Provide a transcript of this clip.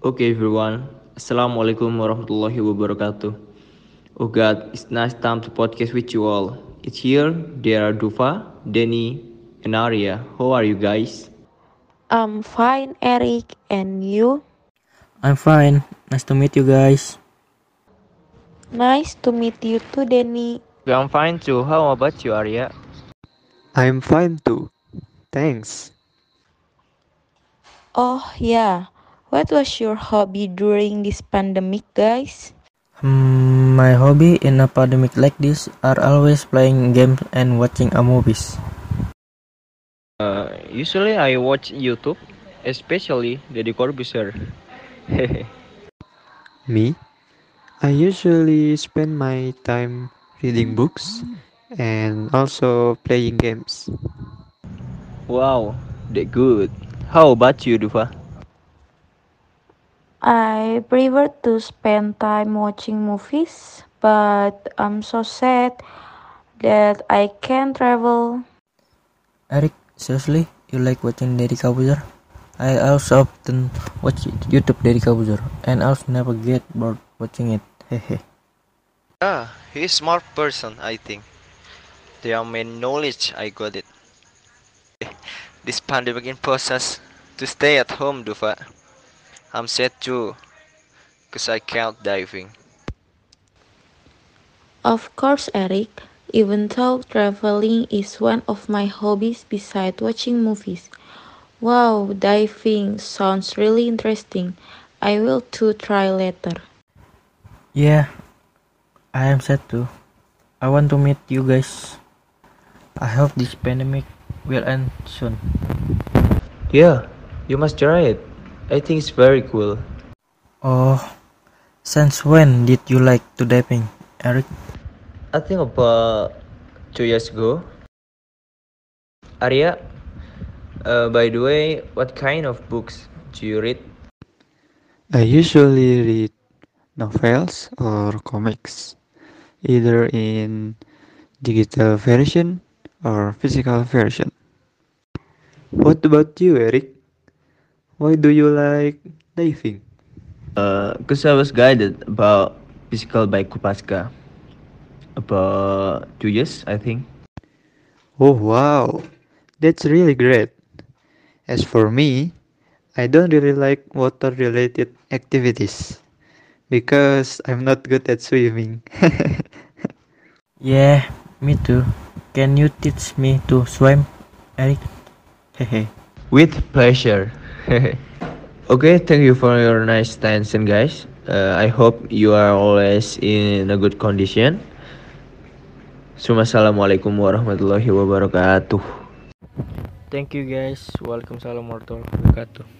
Okay, everyone. Assalamualaikum warahmatullahi wabarakatuh. Oh God, it's nice time to podcast with you all. It's here. There are Dufa, Denny, and Arya. How are you guys? I'm fine, Eric. And you? I'm fine. Nice to meet you guys. Nice to meet you too, Denny. I'm fine too. How about you, Arya? I'm fine too. Thanks. Oh, yeah. What was your hobby during this pandemic, guys? Hmm, my hobby in a pandemic like this are always playing games and watching a movies. Uh, usually I watch YouTube, especially Deddy Corbuzier. Me? I usually spend my time reading books and also playing games. wow, they good. How about you, Dufa? I prefer to spend time watching movies, but I'm so sad that I can't travel. Eric, seriously, you like watching Deddy Corbuzier? I also often watch YouTube Deddy Corbuzier and I also never get bored watching it. Hehe. Ah, he's smart person, I think. There are many knowledge, I got it. This pandemic imposed us to stay at home, Dufha. I'm sad too, cause I can't diving. Of course, Eric. Even though traveling is one of my hobbies besides watching movies. Wow, diving sounds really interesting. I will too try later. Yeah, I am sad too. I want to meet you guys. I hope this pandemic will end soon. Yeah, you must try it. I think it's very cool. Oh, since when did you like to diving, Eric? I think about two years ago. Aria, uh, by the way, what kind of books do you read? I usually read novels or comics, either in digital version or physical version. What about you, Eric? Why do you like diving? Uh, cause I was guided about physical by Kopaska. About two years, I think. Oh wow, that's really great. As for me, I don't really like water related activities because I'm not good at swimming. Yeah, me too. Can you teach me to swim, Eric? With pleasure. okay, thank you for your nice attention, guys. Uh, I hope you are always in a good condition. Assalamualaikum warahmatullahi wabarakatuh. Thank you guys. Welcome warahmatullahi wabarakatuh.